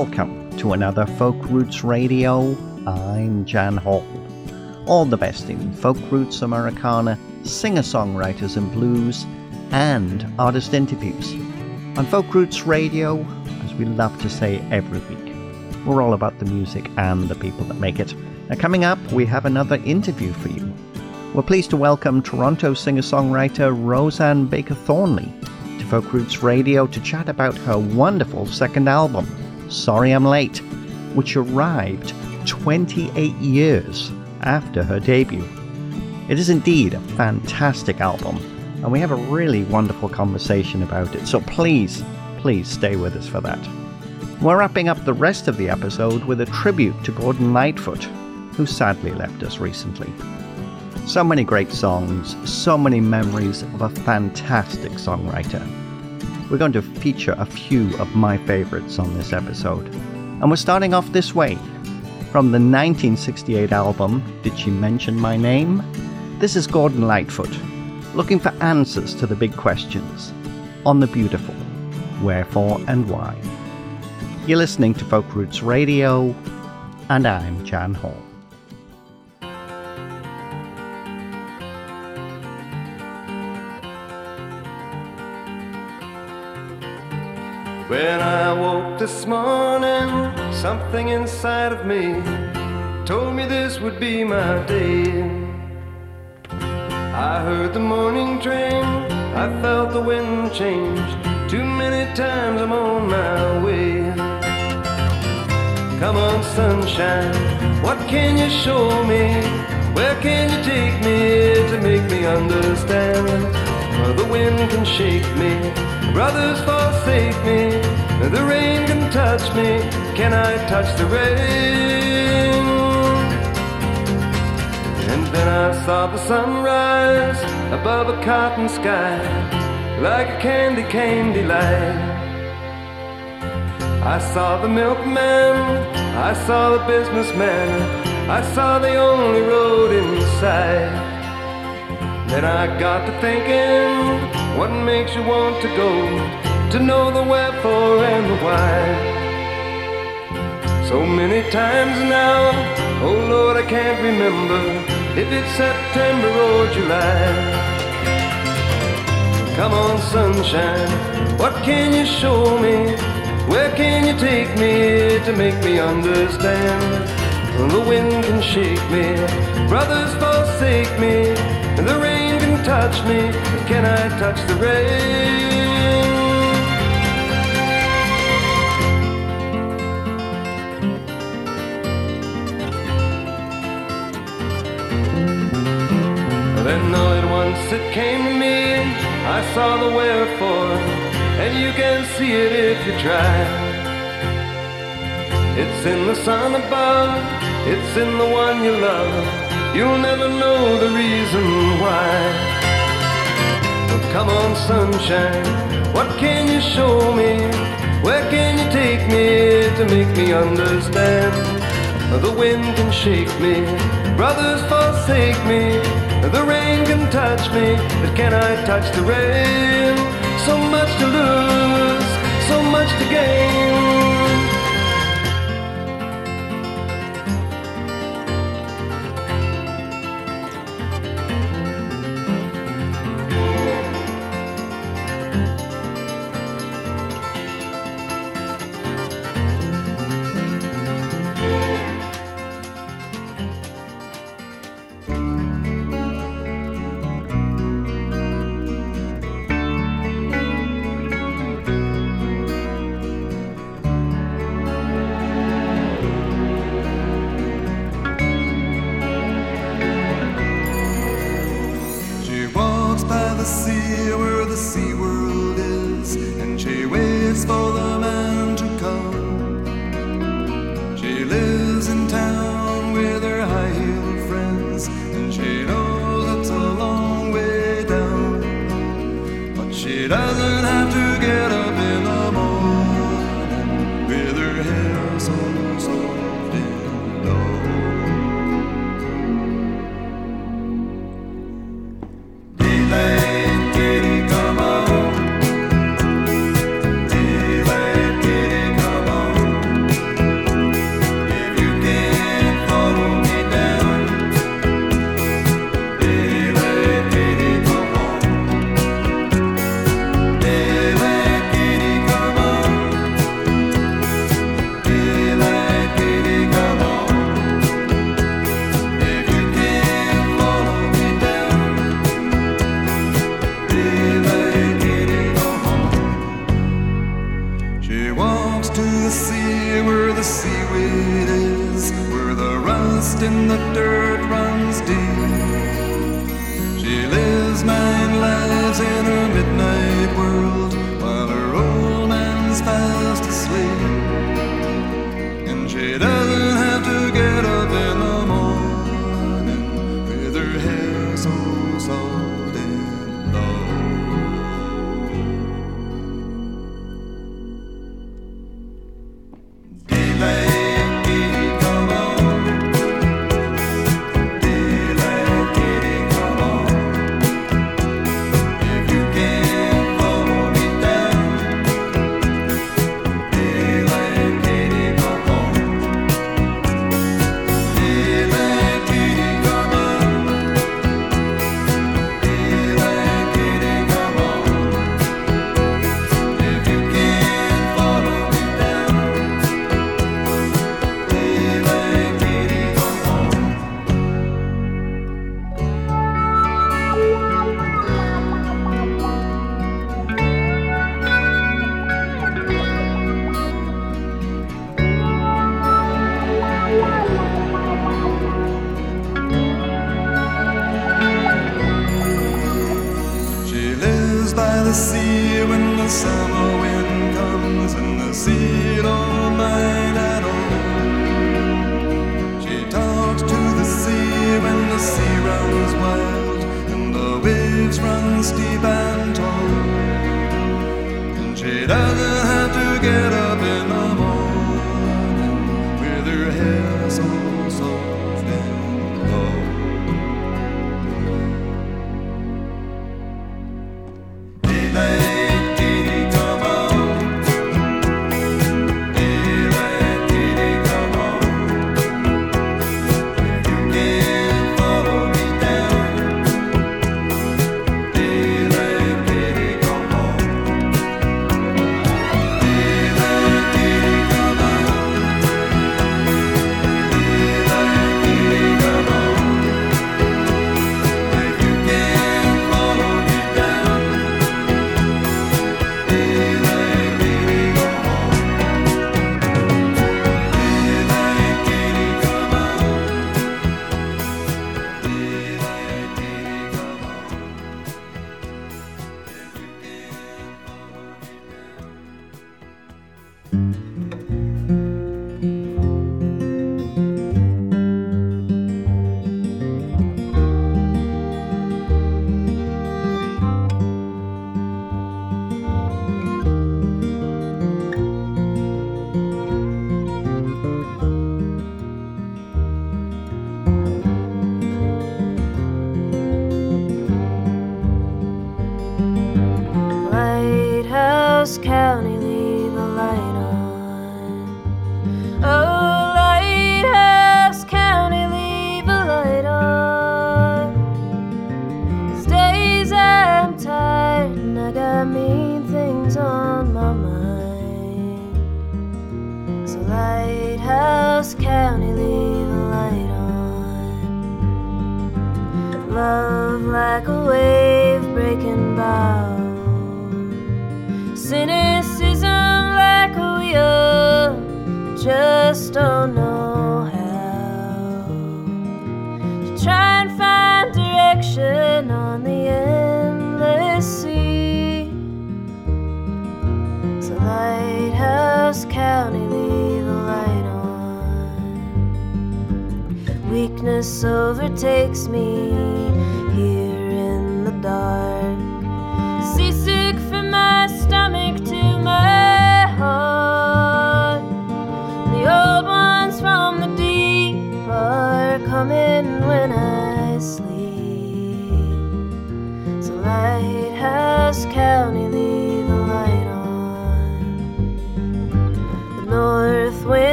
welcome to another Folk Roots Radio. I'm Jan Hall. All the best in folk roots Americana, singer songwriters and blues, and artist interviews. On Folk Roots Radio, as we love to say every week, we're all about the music and the people that make it. Now, coming up, we have another interview for you. We're pleased to welcome Toronto singer songwriter Rosanne Baker Thornley to Folk Roots Radio to chat about her wonderful second album, Sorry I'm Late, which arrived 28 years after her debut. It is indeed a fantastic album, and we have a really wonderful conversation about it, so please, please stay with us for that. We're wrapping up the rest of the episode with a tribute to Gordon Lightfoot, who sadly left us recently. So many great songs, so many memories of a fantastic songwriter. We're going to feature a few of my favorites on this episode. And we're starting off this way. From the 1968 album, Did She Mention My Name? This is Gordon Lightfoot, looking for answers to the big questions on the beautiful, wherefore and why. You're listening to Folk Roots Radio, and I'm Jan Hall. When I woke this morning, something inside of me told me this would be my day. I heard the morning train, I felt the wind change. Too many times I'm on my way. Come on, sunshine, what can you show me? Where can you take me to make me understand? The wind can shake me, brothers forsake me, the rain can touch me. Can I touch the rain? And then I saw the sunrise above a cotton sky, like a candy, candy light. I saw the milkman, I saw the businessman, I saw the only road in sight. Then I got to thinking, what makes you want to go? To know the wherefore and the why. So many times now, oh Lord, I can't remember if it's September or July. Come on, sunshine, what can you show me? Where can you take me to make me understand? The wind can shake me, brothers forsake me, the rain can touch me. Can I touch the rain? Then all at once it came to me, I saw the wherefore, and you can see it if you try. It's in the sun above, it's in the one you love. You'll never know the reason why. Well, come on, sunshine, what can you show me? Where can you take me to make me understand? The wind can shake me, brothers forsake me, the rain can touch me, but can I touch the rain? So much to lose, so much to gain. by the sea when the summer wind comes and the sea don't mind at all. She talks to the sea when the sea runs wild and the waves run steep and tall. And she doesn't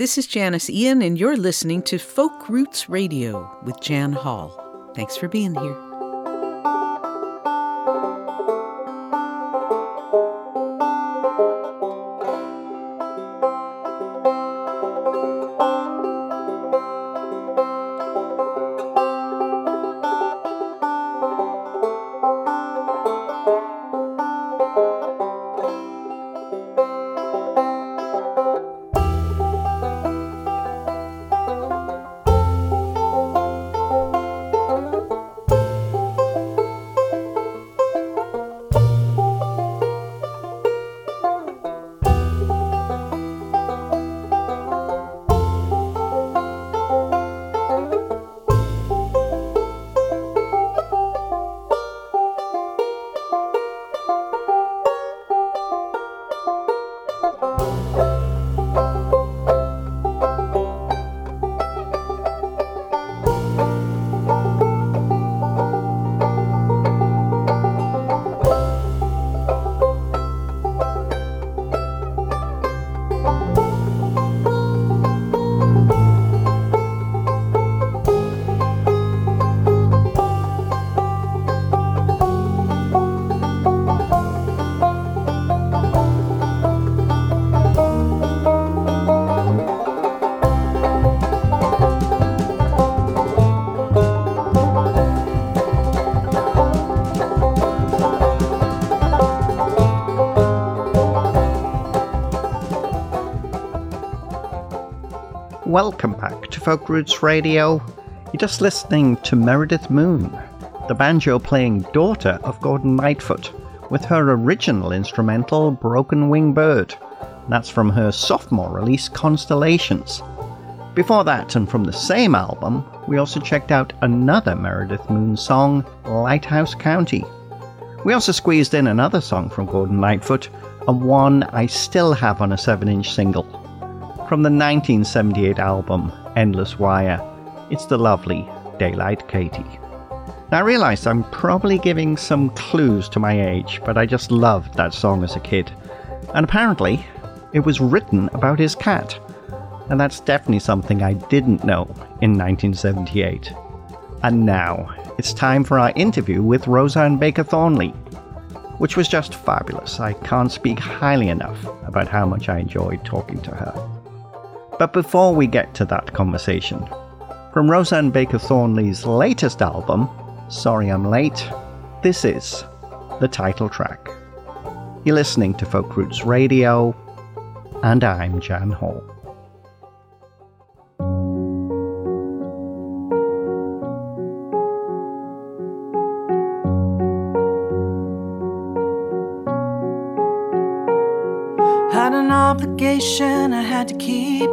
this is Janis Ian, and you're listening to Folk Roots Radio with Jan Hall. Thanks for being here. Welcome back to Folk Roots Radio. You're just listening to Meredith Moon, the banjo playing daughter of Gordon Lightfoot, with her original instrumental Broken Wing Bird. That's from her sophomore release Constellations. Before that, and from the same album, we also checked out another Meredith Moon song, Lighthouse County. We also squeezed in another song from Gordon Lightfoot, and one I still have on a 7 inch single. From the 1978 album Endless Wire, it's the lovely Daylight Katie. Now, I realise I'm probably giving some clues to my age, but I just loved that song as a kid. And apparently, it was written about his cat. And that's definitely something I didn't know in 1978. And now, it's time for our interview with Rosanne Baker Thornley, which was just fabulous. I can't speak highly enough about how much I enjoyed talking to her. But before we get to that conversation, from Rosanne Baker Thornley's latest album, Sorry I'm Late, this is the title track. You're listening to Folk Roots Radio, and I'm Jan Hall. Had an obligation I had to keep,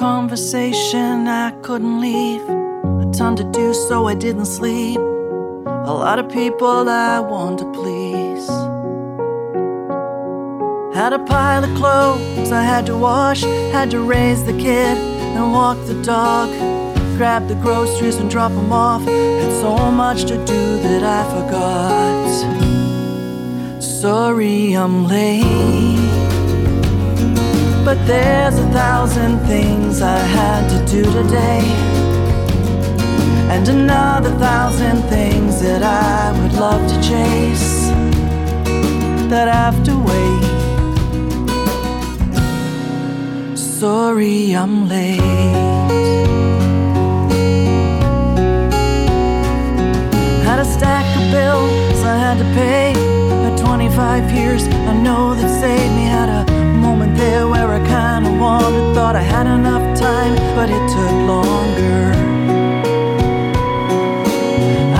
conversation I couldn't leave, a ton to do so I didn't sleep, a lot of people I want to please. Had a pile of clothes I had to wash, had to raise the kid and walk the dog, grab the groceries and drop them off. Had so much to do that I forgot. Sorry I'm late. But there's a thousand things I had to do today. And another thousand things that I would love to chase that have to wait. Sorry I'm late. Had a stack of bills I had to pay. At 25 years, I know that saved me. Had a there where I kinda wanted, thought I had enough time, but it took longer.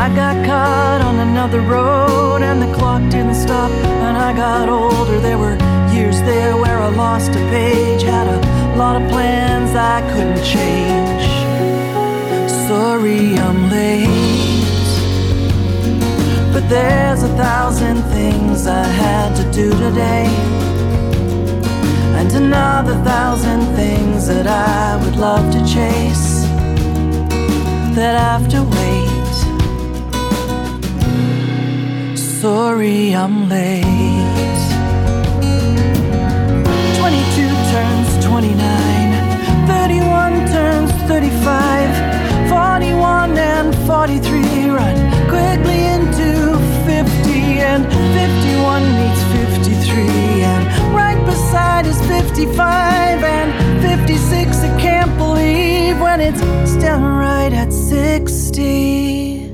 I got caught on another road and the clock didn't stop, and I got older. There were years there where I lost a page, had a lot of plans I couldn't change. Sorry, I'm late. But there's a thousand things I had to do today. Another thousand things that I would love to chase. That have to wait. Sorry, I'm late. 22 turns 29, 31 turns 35, 41 and 43 run quickly into 50, and 51 meets 53, and right beside is 55, and 56 I can't believe when it's still right at 60.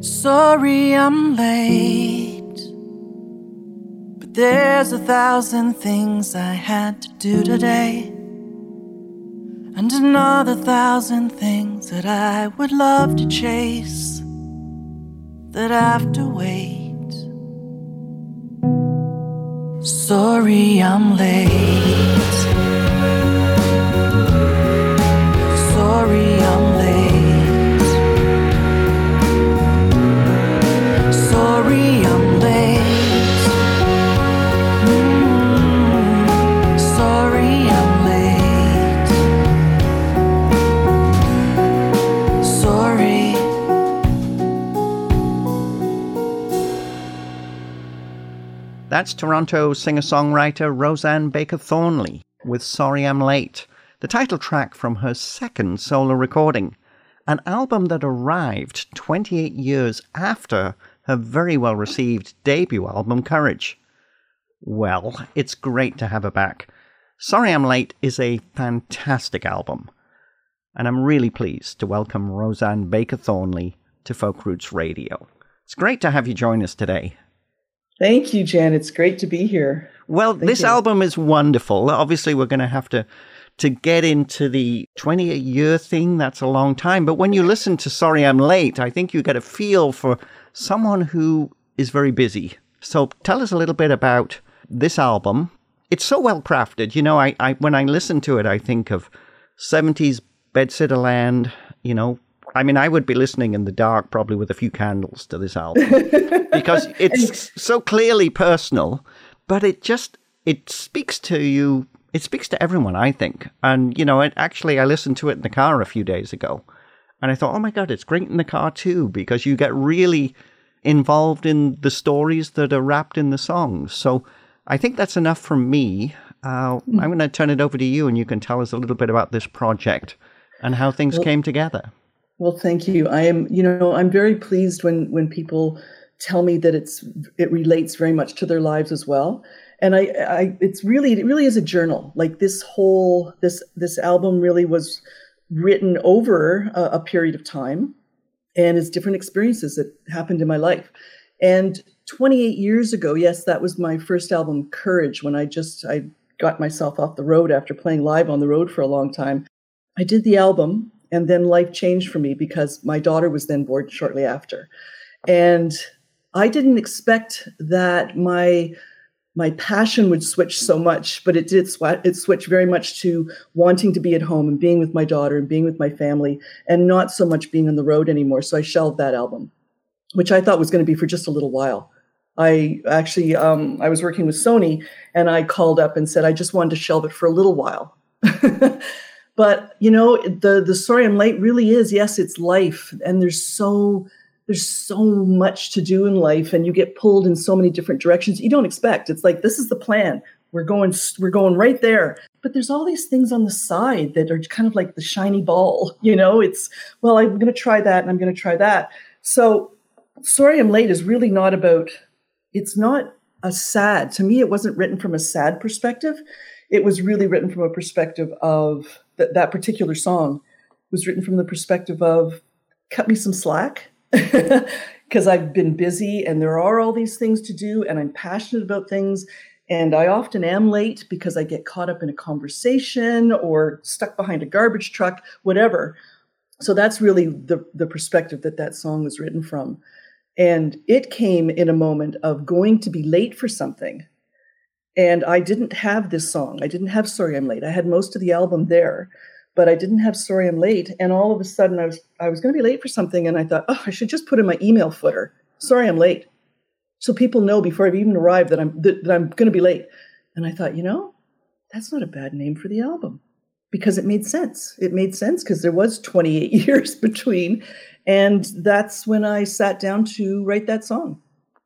Sorry I'm late, but there's a thousand things I had to do today, and another thousand things that I would love to chase that I have to wait. Sorry I'm late. Sorry That's Toronto singer songwriter Rosanne Baker Thornley with Sorry I'm Late, the title track from her second solo recording, an album that arrived 28 years after her very well received debut album Courage. Well, it's great to have her back. Sorry I'm Late is a fantastic album, and I'm really pleased to welcome Rosanne Baker Thornley to Folk Roots Radio. It's great to have you join us today. Thank you, Jan. It's great to be here. Well, Thank this you. album is wonderful. Obviously, we're going to have to to get into the 28 year thing. That's a long time. But when you listen to Sorry I'm Late, I think you get a feel for someone who is very busy. So tell us a little bit about this album. It's so well crafted. You know, I, I when I listen to it, I think of 70s Bedsitter you know, I mean, I would be listening in the dark, probably with a few candles to this album, because it's so clearly personal. But it just it speaks to you. It speaks to everyone, I think. And you know, it, actually, I listened to it in the car a few days ago, and I thought, oh my god, it's great in the car too, because you get really involved in the stories that are wrapped in the songs. So I think that's enough from me. Uh, I'm going to turn it over to you, and you can tell us a little bit about this project and how things came together. Well, thank you. I am, you know, I'm very pleased when when people tell me that it's it relates very much to their lives as well. And I, I it's really it really is a journal. Like this whole this this album really was written over a, a period of time, and it's different experiences that happened in my life. And 28 years ago, yes, that was my first album, Courage, when I just I got myself off the road after playing live on the road for a long time. I did the album and then life changed for me because my daughter was then born shortly after. And i didn't expect that my my passion would switch so much but it did sw- it switched very much to wanting to be at home and being with my daughter and being with my family and not so much being on the road anymore. So i shelved that album which i thought was going to be for just a little while. I actually um, i was working with sony and i called up and said i just wanted to shelve it for a little while but you know the the story i'm late really is yes it's life. And there's so there's so much to do in life and you get pulled in so many different directions you don't expect. It's like this is the plan. We're going we're going right there. But there's all these things on the side that are kind of like the shiny ball you know? It's well i'm going to try that and i'm going to try that. So sorry i'm late is really not about it's not a sad to me it wasn't written from a sad perspective. It was really written from a perspective of that that particular song was written from the perspective of cut me some slack because I've been busy and there are all these things to do and I'm passionate about things. And I often am late because I get caught up in a conversation or stuck behind a garbage truck whatever. So that's really the the perspective that that song was written from. And it came in a moment of going to be late for something And I didn't have this song. I didn't have Sorry I'm Late. I had most of the album there, but I didn't have Sorry I'm Late. And all of a sudden I was I was going to be late for something and I thought, "Oh, I should just put in my email footer. Sorry I'm late." So people know before I've even arrived that I'm that, that I'm going to be late. And I thought, "You know, that's not a bad name for the album." Because it made sense. It made sense because there was 28 years between and that's when I sat down to write that song.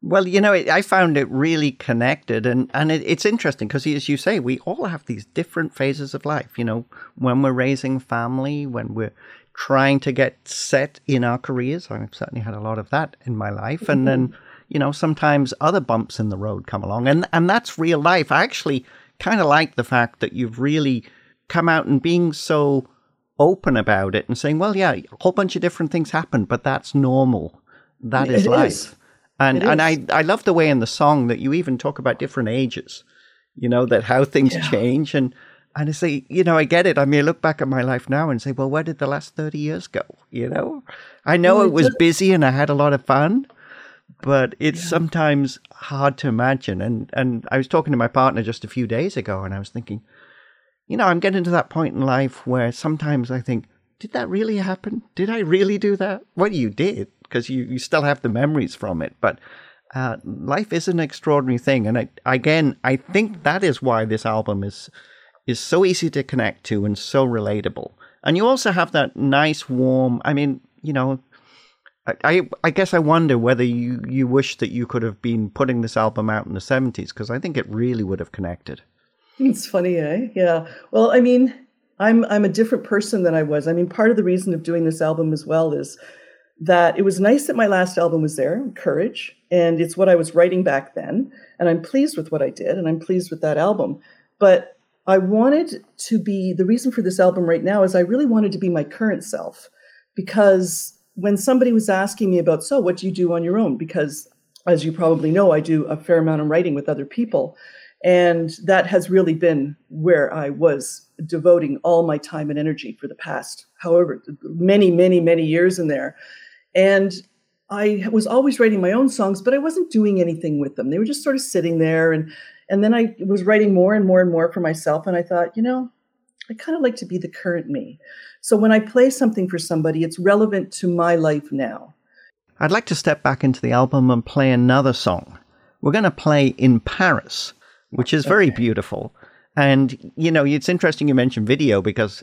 Well, you know, I found it really connected, and and it, it's interesting because, as you say, we all have these different phases of life. You know, when we're raising family, when we're trying to get set in our careers. I've certainly had a lot of that in my life, and then mm-hmm. you know, sometimes other bumps in the road come along, and and that's real life. I actually kind of like the fact that you've really come out and being so open about it and saying, well, yeah, a whole bunch of different things happen, but that's normal. That is it life. Is. And and I, I love the way in the song that you even talk about different ages, you know, that how things yeah. change. And, and I say, you know, I get it. I mean, I look back at my life now and say, well, where did the last 30 years go? You know, I know it was busy and I had a lot of fun, but it's yeah. sometimes hard to imagine. And, and I was talking to my partner just a few days ago and I was thinking, you know, I'm getting to that point in life where sometimes I think, did that really happen? Did I really do that? Well, you did because you, you still have the memories from it. But uh, life is an extraordinary thing, and I, again, I think that is why this album is is so easy to connect to and so relatable. And you also have that nice, warm. I mean, you know, I, I guess I wonder whether you, you wish that you could have been putting this album out in the 70s because I think it really would have connected. It's funny, eh? Yeah. Well, I mean, I'm I'm a different person than I was. I mean, part of the reason of doing this album as well is that it was nice that my last album was there, Courage, and it's what I was writing back then, and I'm pleased with what I did, and I'm pleased with that album. But I wanted to be the reason for this album right now is I really wanted to be my current self because when somebody was asking me about so what do you do on your own because as you probably know I do a fair amount of writing with other people and that has really been where I was devoting all my time and energy for the past, however, many, many, many years in there. And I was always writing my own songs, but I wasn't doing anything with them. They were just sort of sitting there. And, and then I was writing more and more and more for myself. And I thought, you know, I kind of like to be the current me. So when I play something for somebody, it's relevant to my life now. I'd like to step back into the album and play another song. We're going to play In Paris which is very okay. beautiful. And you know, it's interesting you mentioned video because,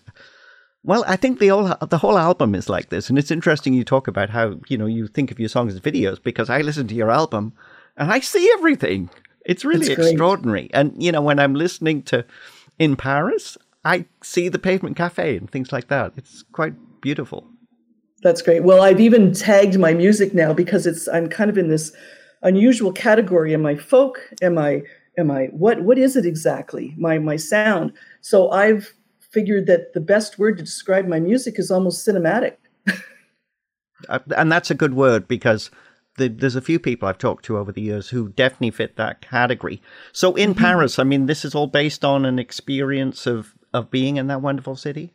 well, I think the whole the whole album is like this, and it's interesting you talk about how you know you think of your songs as videos because I listen to your album and I see everything. It's really extraordinary. And you know, when I'm listening to in Paris, I see the Pavement Cafe and things like that. It's quite beautiful. That's great. Well, I've even tagged my music now because it's I'm kind of in this unusual category. Am I folk? Am I am I what what is it exactly? My my sound. So I've figured that the best word to describe my music is almost cinematic. Uh, and that's a good word because the, there's a few people I've talked to over the years who definitely fit that category. So in mm-hmm. Paris, I mean, this is all based on an experience of of being in that wonderful city.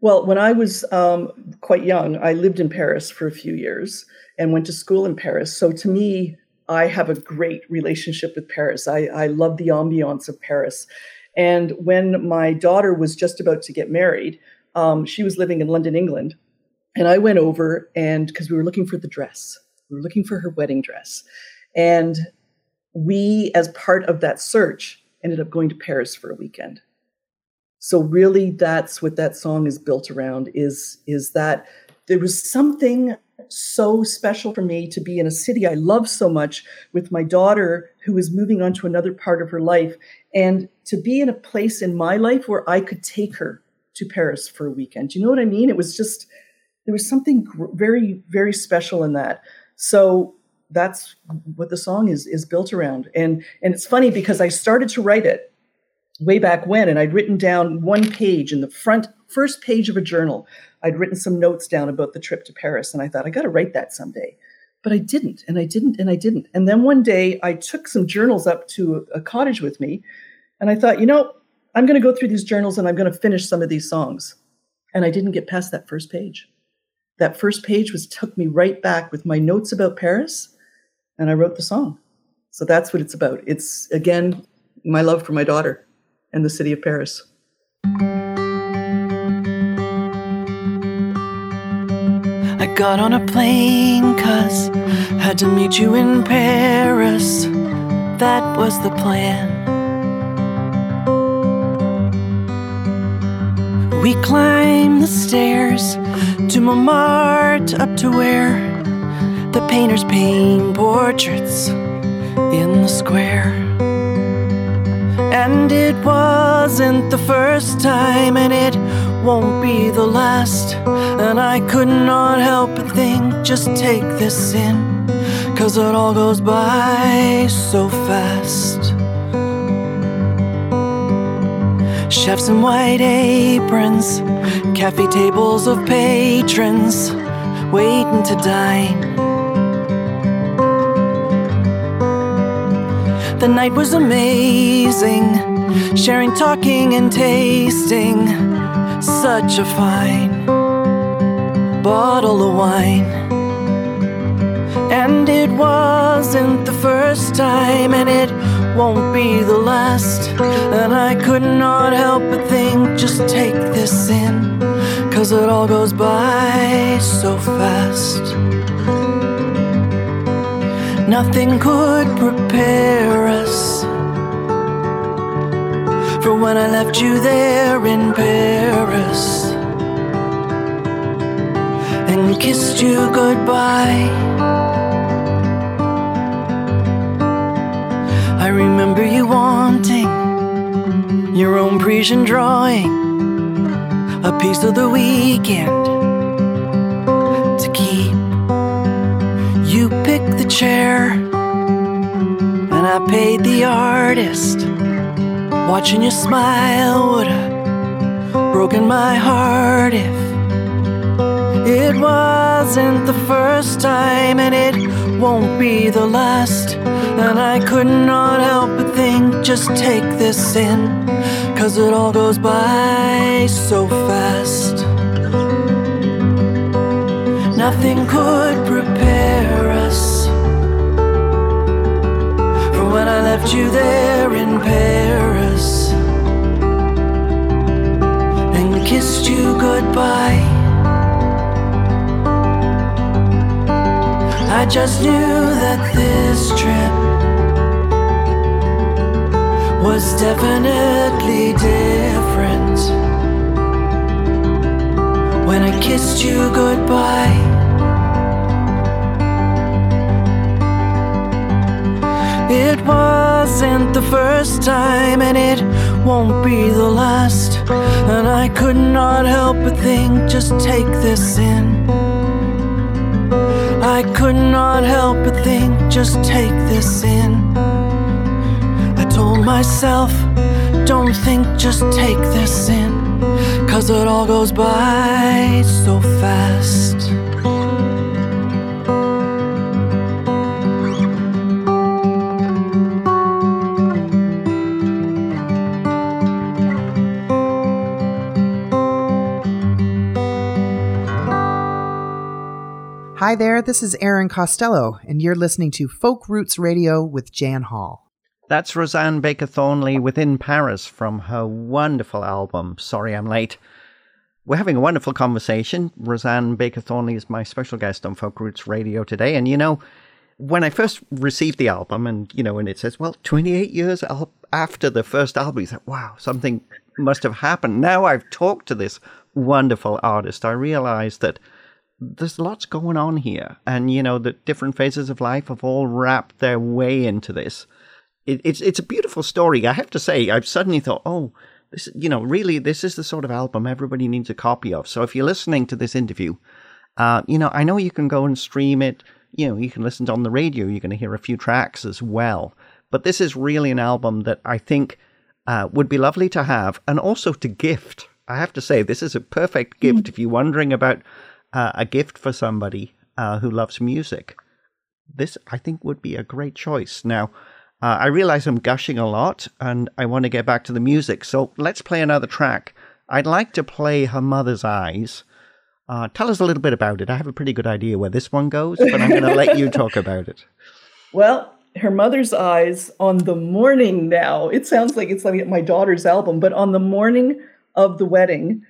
Well, when I was um, quite young, I lived in Paris for a few years and went to school in Paris. So to me, I have a great relationship with Paris. I, I love the ambiance of Paris. And when my daughter was just about to get married, um, she was living in London, England. And I went over and because we were looking for the dress, we were looking for her wedding dress. And we, as part of that search, ended up going to Paris for a weekend. So really that's what that song is built around is, is that there was something so special for me to be in a city I love so much with my daughter who is moving on to another part of her life and to be in a place in my life where I could take her to Paris for a weekend. You know what I mean? It was just there was something very very special in that. So that's what the song is is built around. And and it's funny because I started to write it way back when and I'd written down one page in the front first page of a journal I'd written some notes down about the trip to Paris, and I thought, I got to write that someday. But I didn't, and I didn't, and I didn't. And then one day I took some journals up to a cottage with me, and I thought, you know, I'm going to go through these journals and I'm going to finish some of these songs. And I didn't get past that first page. That first page was took me right back with my notes about Paris, and I wrote the song. So that's what it's about. It's again my love for my daughter and the city of Paris. Got on a plane cause had to meet you in Paris. That was the plan. We climbed the stairs to Montmartre up to where the painters paint portraits in the square. And it wasn't the first time, and it won't be the last. And I could not help but think, just take this in, cause it all goes by so fast. Chefs in white aprons, cafe tables of patrons waiting to dine. The night was amazing, sharing, talking, and tasting such a fine bottle of wine. And it wasn't the first time, and it won't be the last. And I could not help but think, just take this in, cause it all goes by so fast. Nothing could prepare us for when I left you there in Paris and kissed you goodbye. I remember you wanting your own Parisian drawing, a piece of the weekend to keep. You picked the chair, and I paid the artist. Watching you smile would have broken my heart if it wasn't the first time, and it won't be the last. And I could not help but think, just take this in, cause it all goes by so fast. Nothing could prepare us for when I left you there in Paris kissed you goodbye. I just knew that this trip was definitely different when I kissed you goodbye. It wasn't the first time, and it won't be the last. And I could not help but think, just take this in. I could not help but think, just take this in. I told myself, don't think, just take this in. Cause it all goes by so fast. There, this is Aaron Costello, and you're listening to Folk Roots Radio with Jan Hall. That's Rosanne Baker Thornley within Paris from her wonderful album, Sorry I'm Late. We're having a wonderful conversation. Rosanne Baker Thornley is my special guest on Folk Roots Radio today. And you know, when I first received the album, and you know, and it says, well, 28 years after the first album, you thought, wow, something must have happened. Now I've talked to this wonderful artist, I realize that there's lots going on here. And, you know, the different phases of life have all wrapped their way into this. It, it's, it's a beautiful story. I have to say, I've suddenly thought, oh, this, you know, really, this is the sort of album everybody needs a copy of. So if you're listening to this interview, uh, you know, I know you can go and stream it. You know, you can listen to on the radio. You're going to hear a few tracks as well. But this is really an album that I think uh, would be lovely to have and also to gift. I have to say, this is a perfect gift if you're wondering about uh, a gift for somebody uh, who loves music. This, I think, would be a great choice. Now, uh, I realize I'm gushing a lot and I want to get back to the music. So let's play another track. I'd like to play Her Mother's Eyes. Uh, tell us a little bit about it. I have a pretty good idea where this one goes, but I'm going to let you talk about it. Well, her mother's eyes on the morning now. It sounds like it's like my daughter's album, but on the morning of the wedding,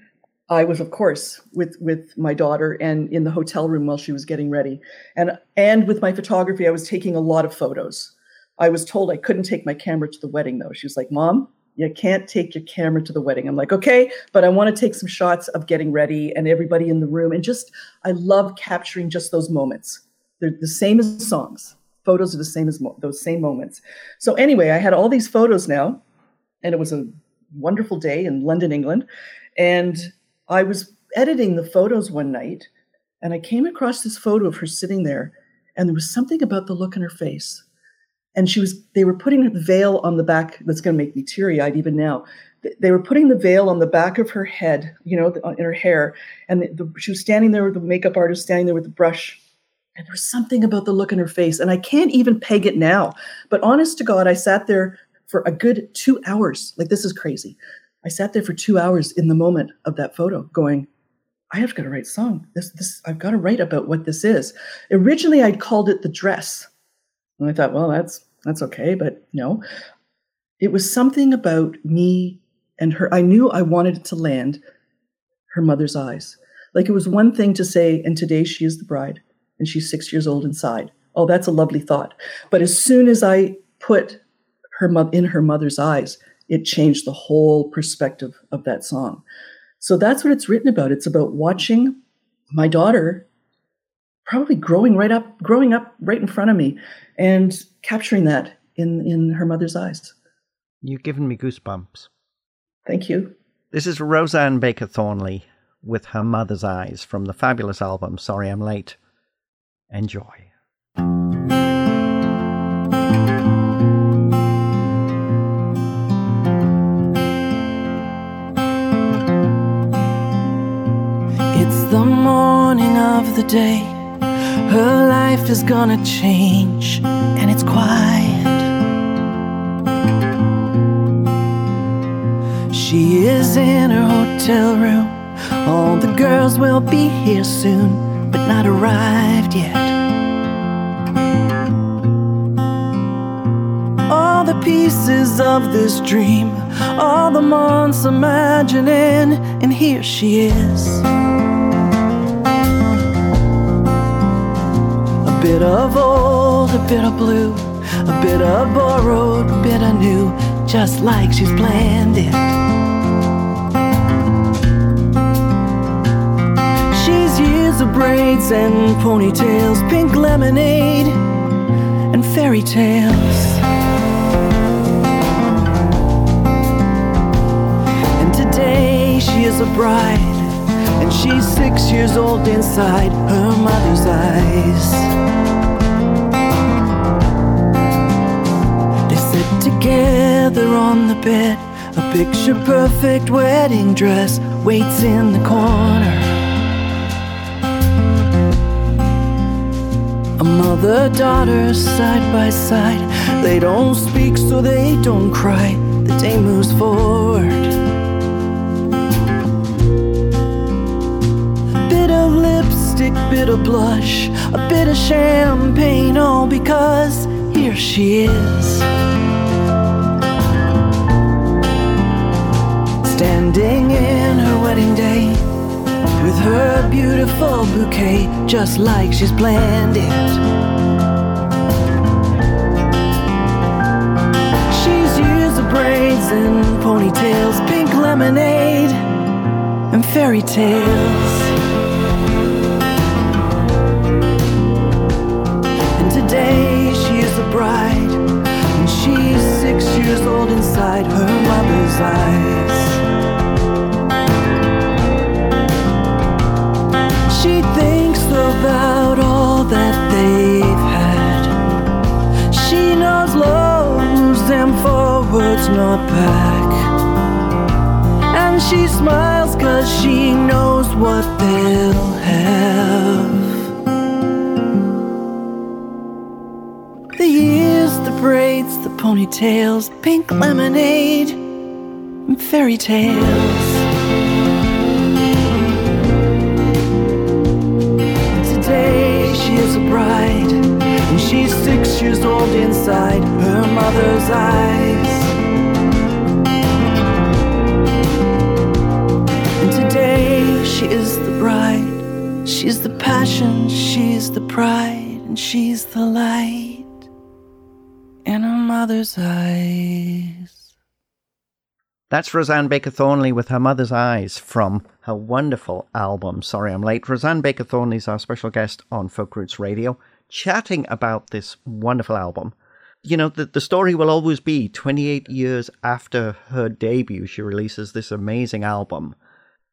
I was, of course, with with my daughter and in the hotel room while she was getting ready, and and with my photography, I was taking a lot of photos. I was told I couldn't take my camera to the wedding though. She was like, "Mom, you can't take your camera to the wedding." I'm like, "Okay, but I want to take some shots of getting ready and everybody in the room, and just I love capturing just those moments. They're the same as songs. Photos are the same as mo- those same moments. So anyway, I had all these photos now, and it was a wonderful day in London, England, and I was editing the photos one night and I came across this photo of her sitting there and there was something about the look in her face. And she was they were putting the veil on the back that's going to make me teary-eyed even now. They were putting the veil on the back of her head, you know, in her hair, and the, the, she was standing there with the makeup artist standing there with the brush. And there was something about the look in her face, and I can't even peg it now. But honest to God, I sat there for a good two hours. Like this is crazy. I sat there for two hours in the moment of that photo going, I have got to write a song. This, this, I've got to write about what this is. Originally, I'd called it the dress. And I thought, well, that's, that's okay, but no. It was something about me and her. I knew I wanted it to land her mother's eyes. Like it was one thing to say, and today she is the bride and she's six years old inside. Oh, that's a lovely thought. But as soon as I put her mo- in her mother's eyes, it changed the whole perspective of that song. So that's what it's written about. It's about watching my daughter probably growing right up, growing up right in front of me and capturing that in, in her mother's eyes. You've given me goosebumps. Thank you. This is Rosanne Baker Thornley with her mother's eyes from the fabulous album Sorry I'm Late. Enjoy. The day. Her life is gonna change, and it's quiet. She is in her hotel room. All the girls will be here soon, but not arrived yet. All the pieces of this dream, all the months imagining, and here she is. A bit of old, a bit of blue, a bit of borrowed, a bit of new, just like she's planned it. She's years of braids and ponytails, pink lemonade, and fairy tales. And today she is a bride, she's six years old inside her mother's eyes. They sit together on the bed, a picture perfect wedding dress waits in the corner. A mother daughter side by side. They don't speak, so they don't cry. The day moves forward. Lipstick, bit of blush, a bit of champagne, all because here she is. Standing in her wedding day with her beautiful bouquet, just like she's planned it. She's used the braids and ponytails, pink lemonade, and fairy tales. Bride, and she's six years old inside her mother's eyes. She thinks about all that they've had. She knows love moves them forwards, not back. And she smiles cause she knows what they'll ponytails, pink lemonade, and fairy tales. Today she is a bride, and she's six years old inside her mother's eyes. And today she is the bride, she's the passion, she's the pride, and she's the light in her mother's eyes. That's Rosanne Baker Thornley with Her Mother's Eyes from her wonderful album, Sorry I'm Late. Rosanne Baker Thornley is our special guest on Folk Roots Radio, chatting about this wonderful album. You know, the, the story will always be 28 years after her debut, she releases this amazing album.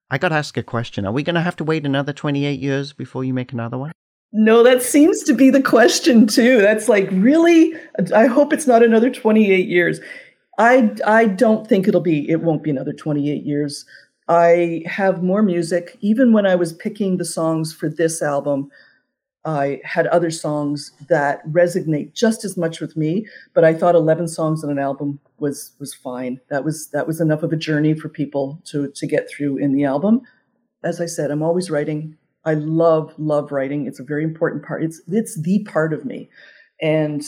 I got to ask a question. Are we going to have to wait another 28 years before you make another one? No, that seems to be the question too. That's like really I hope it's not another 28 years. I I don't think it'll be it won't be another 28 years. I have more music even when I was picking the songs for this album. I had other songs that resonate just as much with me, but I thought 11 songs on an album was was fine. That was that was enough of a journey for people to to get through in the album. As I said, I'm always writing. I love love writing. It's a very important part. It's it's the part of me, and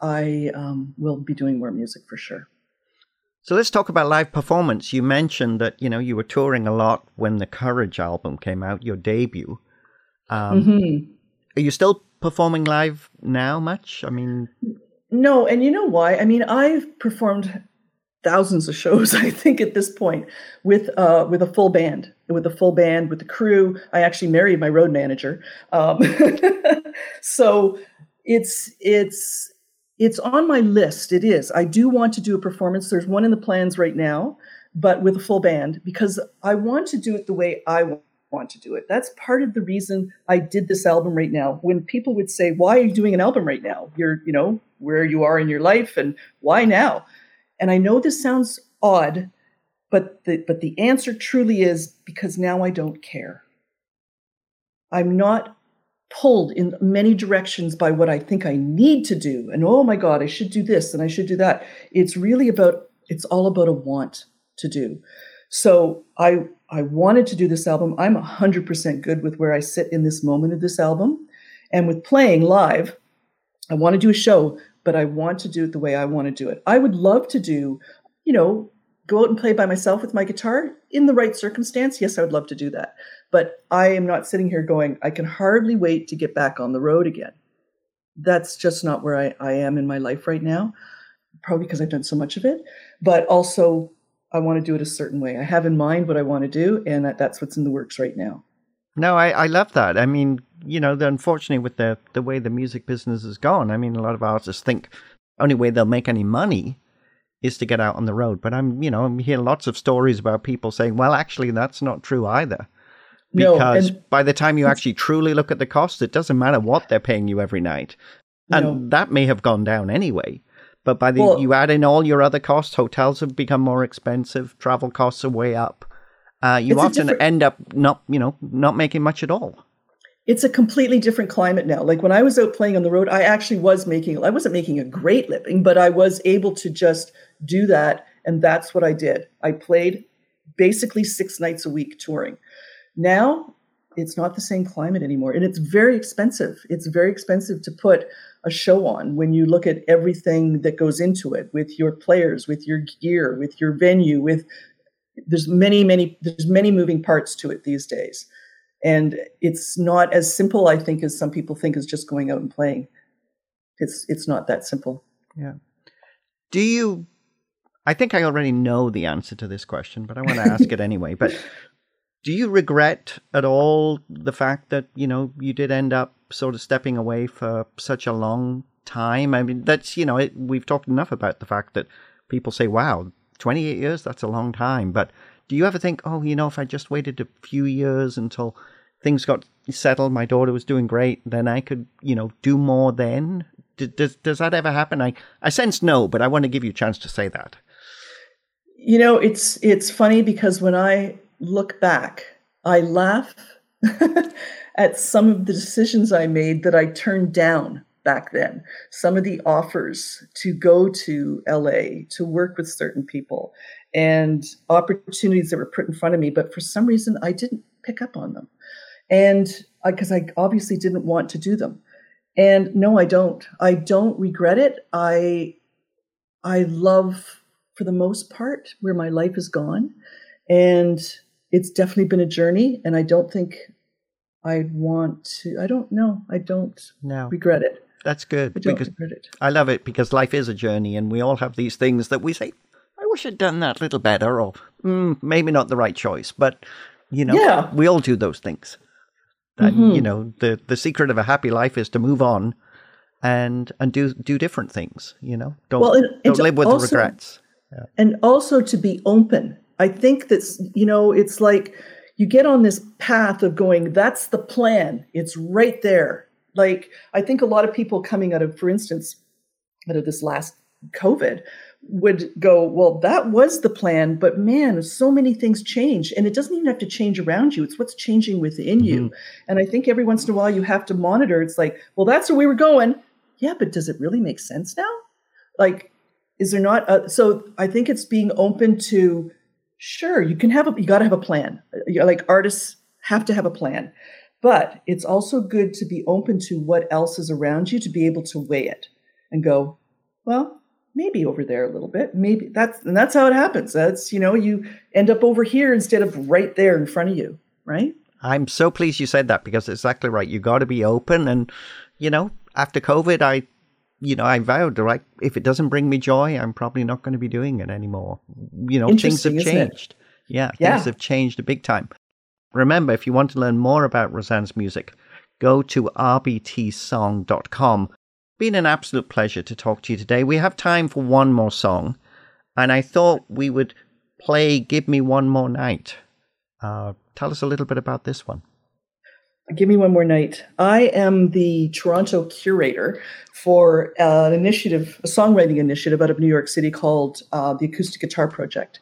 I um, will be doing more music for sure. So let's talk about live performance. You mentioned that you know you were touring a lot when the Courage album came out, your debut. Um, mm-hmm. Are you still performing live now? Much? I mean, no. And you know why? I mean, I've performed thousands of shows. I think at this point with uh, with a full band, with the full band, with the crew. I actually married my road manager, um, so it's it's it's on my list. It is. I do want to do a performance. There's one in the plans right now, but with a full band because I want to do it the way I want to do it. That's part of the reason I did this album right now. When people would say, "Why are you doing an album right now? You're, you know, where you are in your life and why now?" And I know this sounds odd, but the but the answer truly is because now I don't care. I'm not pulled in many directions by what I think I need to do. And oh my God, I should do this and I should do that. It's really about, it's all about a want to do. So I I wanted to do this album. I'm 100% good with where I sit in this moment of this album. And with playing live, I want to do a show, but I want to do it the way I want to do it. I would love to do, you know, go out and play by myself with my guitar in the right circumstance. Yes, I would love to do that. But I am not sitting here going, I can hardly wait to get back on the road again. That's just not where I, I am in my life right now, probably because I've done so much of it. But also, I want to do it a certain way. I have in mind what I want to do, and that, that's what's in the works right now. No, I, I love that. I mean, you know, the, unfortunately, with the, the way the music business has gone, I mean, a lot of artists think only way they'll make any money is to get out on the road. But I'm, you know, I'm hearing lots of stories about people saying, well, actually, that's not true either because no, by the time you actually truly look at the cost, it doesn't matter what they're paying you every night, and no. that may have gone down anyway. But by the well, you add in all your other costs, hotels have become more expensive, travel costs are way up. Uh, you often end up not, you know, not making much at all. It's a completely different climate now. Like when I was out playing on the road, I actually was making. I wasn't making a great living, but I was able to just do that, and that's what I did. I played basically six nights a week touring. Now it's not the same climate anymore. And it's very expensive. It's very expensive to put a show on when you look at everything that goes into it with your players, with your gear, with your venue, with there's many, many, there's many moving parts to it these days. And it's not as simple, I think, as some people think is just going out and playing. It's it's not that simple. Yeah. Do you I think I already know the answer to this question, but I want to ask it anyway. But do you regret at all the fact that you know you did end up sort of stepping away for such a long time? I mean that's you know it, we've talked enough about the fact that people say wow 28 years that's a long time. But do you ever think oh you know if i just waited a few years until things got settled my daughter was doing great then i could you know do more then? Does, does that ever happen? I i sense no but i want to give you a chance to say that you know it's it's funny because when i look back, I laugh at some of the decisions I made that I turned down back then. Some of the offers to go to LA to work with certain people and opportunities that were put in front of me, but for some reason I didn't pick up on them. And because I, I obviously didn't want to do them. And no, I don't. I don't regret it. I I love for the most part where my life has gone. And it's definitely been a journey. And I don't think I want to I don't know. I don't No. regret it. That's good I don't because regret it. I love it because life is a journey, and we all have these things that we say, "I wish I'd done that a little better," or mm, maybe not the right choice. But you know, Yeah. we all do those things. And Mhm. you know, the the secret of a happy life is to move on and and do do different things. You know, don't Well, don't live with also- regrets. And also to be open. I think that's, you know, it's like you get on this path of going, that's the plan. It's right there. Like, I think a lot of people coming out of, for instance, out of this last COVID would go, well, that was the plan, but man, so many things change. And it doesn't even have to change around you, it's what's changing within you. Mm-hmm. And I think every once in a while you have to monitor. It's like, well, that's where we were going. Yeah, but does it really make sense now? Like, is there not a, so i think it's being open to sure you can have a you got to have a plan. You're like artists have to have a plan. But it's also good to be open to what else is around you to be able to weigh it and go well maybe over there a little bit. Maybe that's and that's how it happens. That's you know you end up over here instead of right there in front of you right? I'm so pleased you said that because exactly right. You got to be open, and you know, after COVID, I, you know, I vowed like if it doesn't bring me joy, I'm probably not going to be doing it anymore. You know, things have Interesting, isn't it? changed. Yeah, Yeah. things have changed a big time. Remember, if you want to learn more about Rosanne's music, go to rbtsong.com. Been an absolute pleasure to talk to you today. We have time for one more song, and I thought we would play "Give Me One More Night." Uh, tell us a little bit about this one. Give me one more night. I am the Toronto curator for uh, an initiative, a songwriting initiative out of New York City called uh, the Acoustic Guitar Project.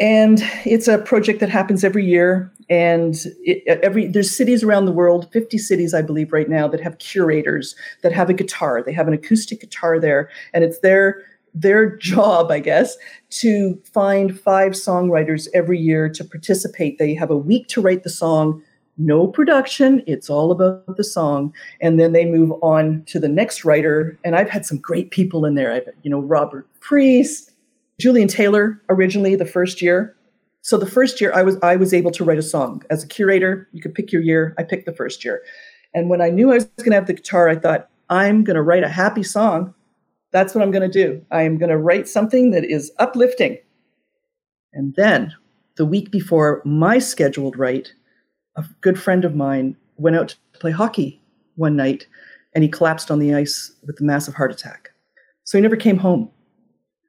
And it's a project that happens every year. And it, every there's cities around the world, 50 cities, I believe, right now, that have curators that have a guitar. They have an acoustic guitar there, and it's their their job, I guess, to find five songwriters every year to participate. They have a week to write the song no production it's all about the song and then they move on to the next writer and i've had some great people in there. I've you know robert priest julian taylor originally the first year. So the first year i was i was able to write a song. As a curator you could pick your year i picked the first year. And when i knew i was going to have the guitar i thought i'm going to write a happy song. That's what i'm going to do. I am going to write something that is uplifting. And then the week before my scheduled write a good friend of mine went out to play hockey one night and he collapsed on the ice with a massive heart attack. So he never came home.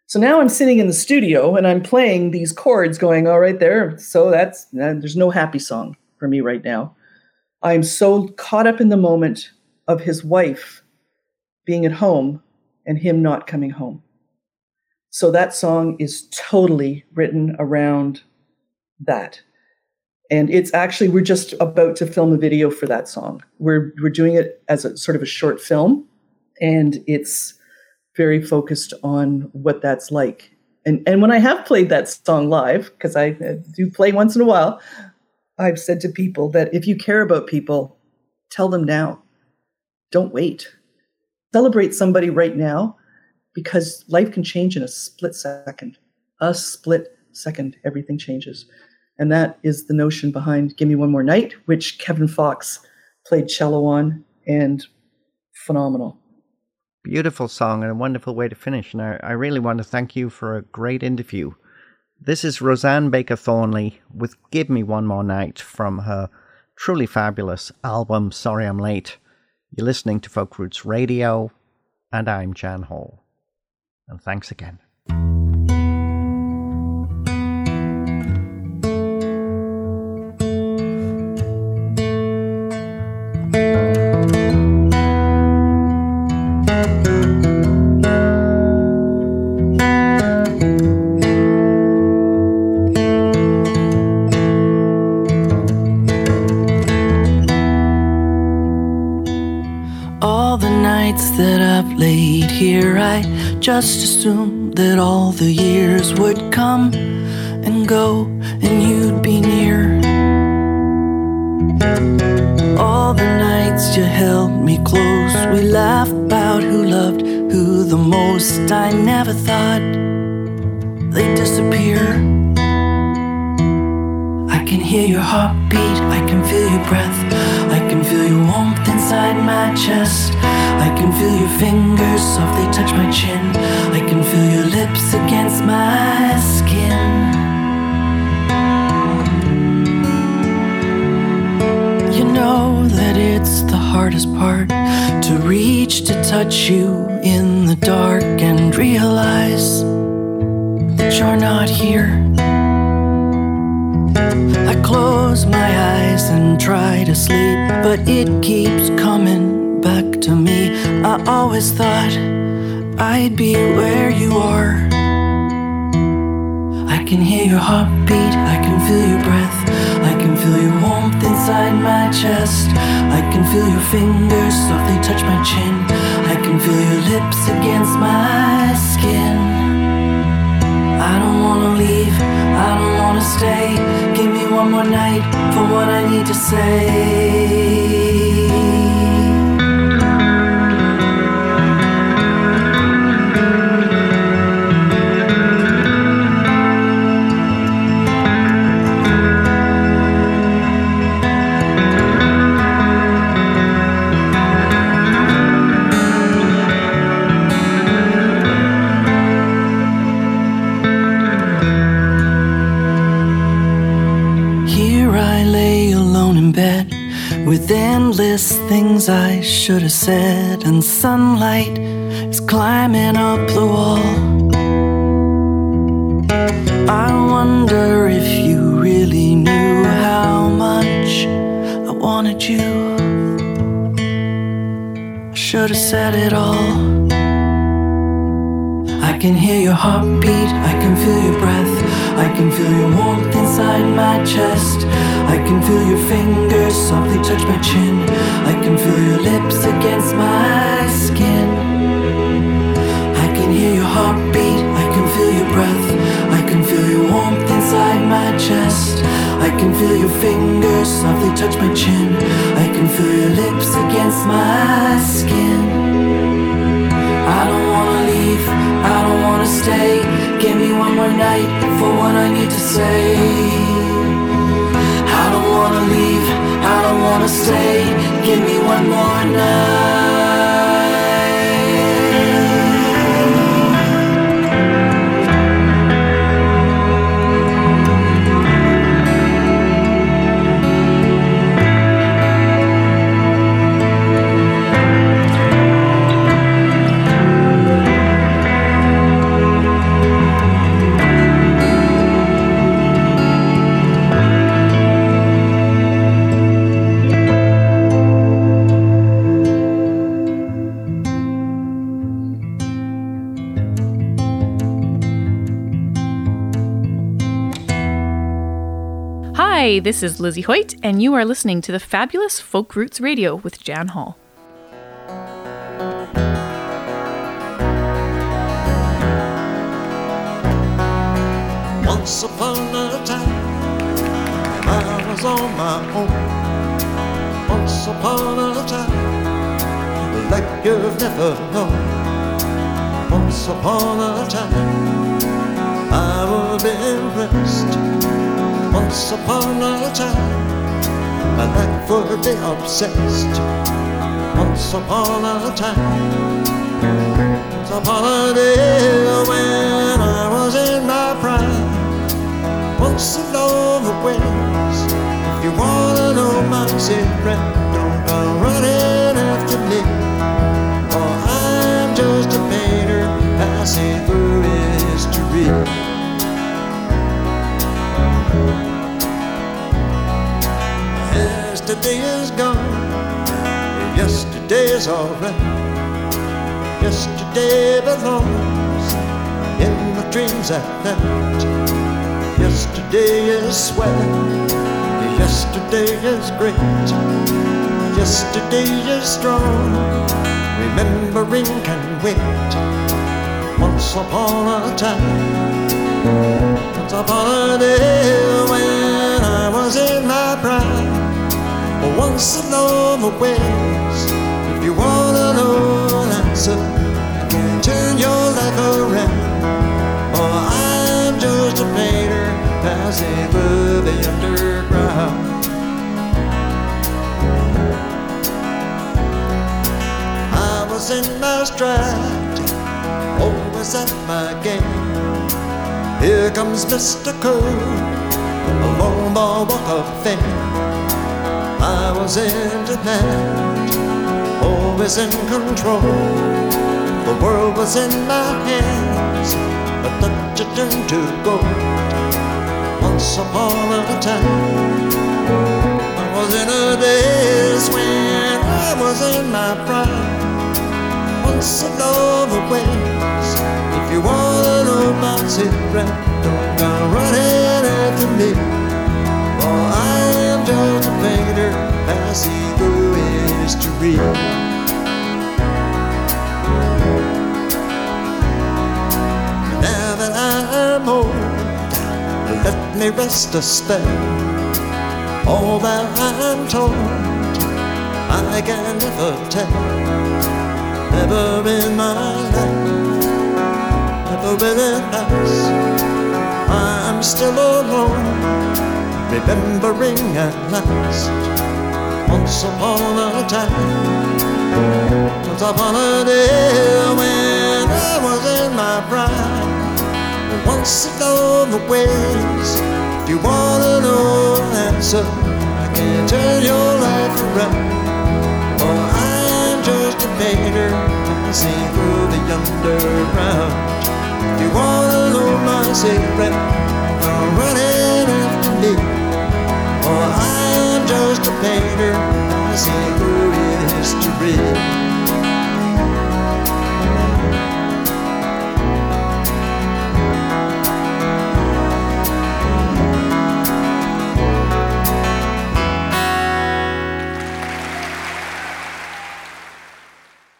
So now I'm sitting in the studio and I'm playing these chords going, all right, there. So that's, there's no happy song for me right now. I'm so caught up in the moment of his wife being at home and him not coming home. So that song is totally written around that and it's actually we're just about to film a video for that song. We're we're doing it as a sort of a short film and it's very focused on what that's like. And and when i have played that song live because i do play once in a while i've said to people that if you care about people tell them now. Don't wait. Celebrate somebody right now because life can change in a split second. A split second everything changes and that is the notion behind Give Me One More Night, which Kevin Fox played cello on, and phenomenal. Beautiful song and a wonderful way to finish. And I, I really want to thank you for a great interview. This is Rosanne Baker Thornley with Give Me One More Night from her truly fabulous album, Sorry I'm Late. You're listening to Folk Roots Radio, and I'm Jan Hall. And thanks again. sunset and sunlight. Hey, this is Lizzie Hoyt, and you are listening to the fabulous Folk Roots Radio with Jan Hall. Once upon a time, I was on my own. Once upon a time, like you've never known. Once upon a time, I would be impressed once upon a time, a life would be obsessed. Once upon a time, once upon a day when I was in my prime. Once in love ways, if you wanna know my secret, don't go running after me. For I'm just a painter passing through history. yesterday is gone. Yesterday is alright. Yesterday belongs in my dreams at night. Yesterday is sweat. Yesterday is great. Yesterday is strong. Remembering can wait. Once upon a time. Once upon a day when I was in my prime once along the ways. If you wanna know an answer, turn your life around. Or I'm just a painter passing through the underground. I was in my stride, always at my game. Here comes Mr. Cole, along the walk of fame. Was in demand, always in control. The world was in my hands, but touch it turned to gold. Once upon a time, I was in a daze when I was in my prime. Once along the ways, if you wanna know my secret, don't come running after me. For I am just a painter passing through history. Now that I'm old, let me rest a spell. All that I'm told, I can never tell. Never in my life, never really has. I'm still alone, remembering at last. Once upon a time, once upon a day when I was in my prime. Once along the ways, if you wanna know an answer, I can turn your life around. Oh, I'm just a painter passing through the underground. If you wanna know my secret, come running after me. Oh, I'm painter through history.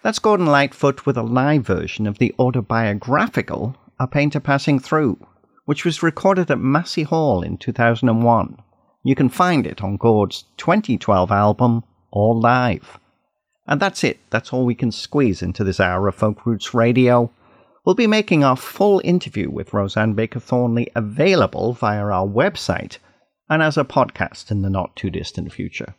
That's Gordon Lightfoot with a live version of the autobiographical A Painter Passing Through, which was recorded at Massey Hall in 2001. You can find it on Gord's 2012 album, All Live. And that's it, that's all we can squeeze into this hour of Folk Roots Radio. We'll be making our full interview with Rosanne Baker Thornley available via our website and as a podcast in the not too distant future.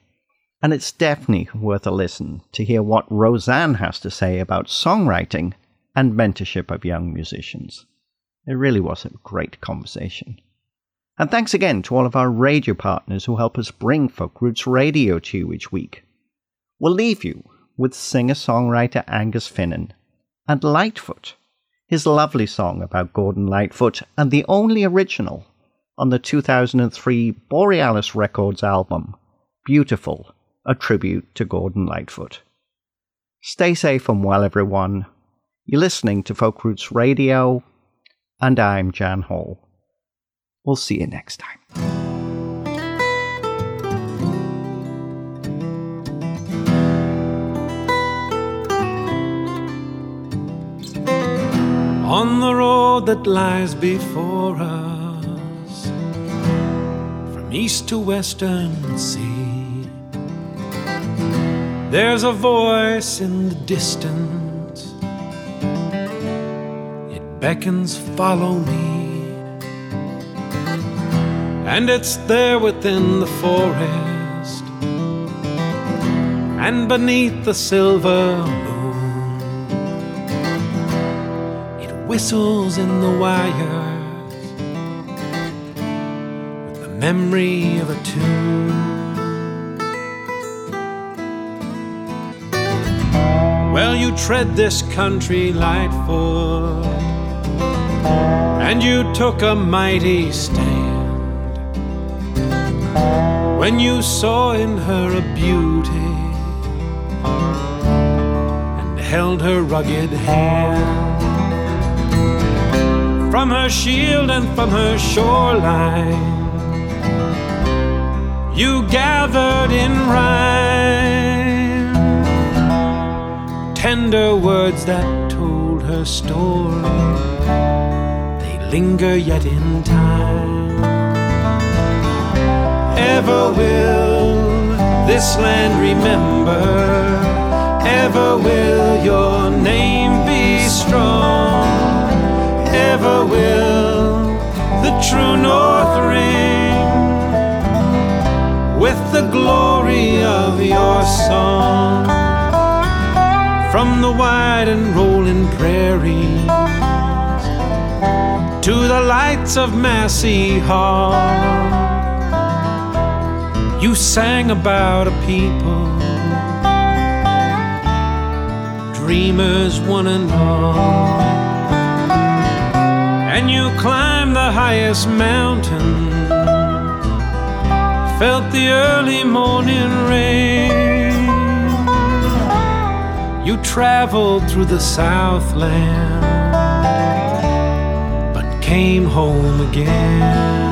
And it's definitely worth a listen to hear what Rosanne has to say about songwriting and mentorship of young musicians. It really was a great conversation. And thanks again to all of our radio partners who help us bring Folk Roots Radio to you each week. We'll leave you with singer songwriter Aengus Finnan and Lightfoot, his lovely song about Gordon Lightfoot and the only original on the 2003 Borealis Records album, Beautiful, a tribute to Gordon Lightfoot. Stay safe and well, everyone. You're listening to Folk Roots Radio, and I'm Jan Hall. We'll see you next time. On the road that lies before us, from east to western sea, there's a voice in the distance. It beckons, follow me. And it's there within the forest, and beneath the silver moon, it whistles in the wires with the memory of a tune. Well, you tread this country, Lightfoot, and you took a mighty stand when you saw in her a beauty and held her rugged hand. From her shield and from her shoreline, you gathered in rhyme tender words that told her story. They linger yet in time. Ever will this land remember. Ever will your name be strong. Ever will the true north ring with the glory of your song. From the wide and rolling prairies to the lights of Massey Hall, you sang about a people, dreamers one and all, and you climbed the highest mountain felt the early morning rain. You traveled through the Southland, but came home again.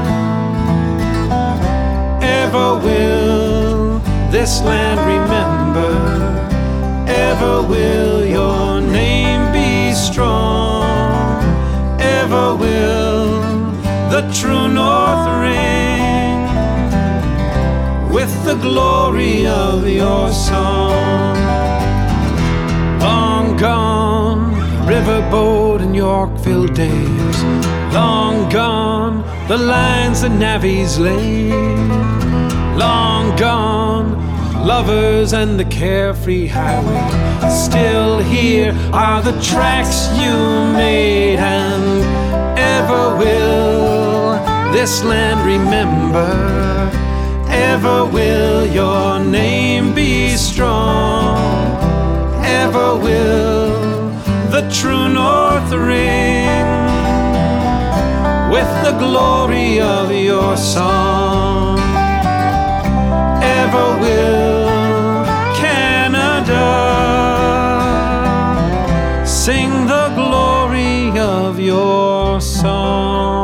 Ever will this land remember? Ever will your name be strong? Ever will the true North ring? with the glory of your song. Long gone, the riverboat and Yorkville days. Long gone, the lines that navvies laid. Long gone, lovers and the carefree highway. Still here are the tracks you made, and ever will this land remember ever will your name be strong? Ever will the true north ring with the glory of your song? Ever will Canada sing the glory of your song?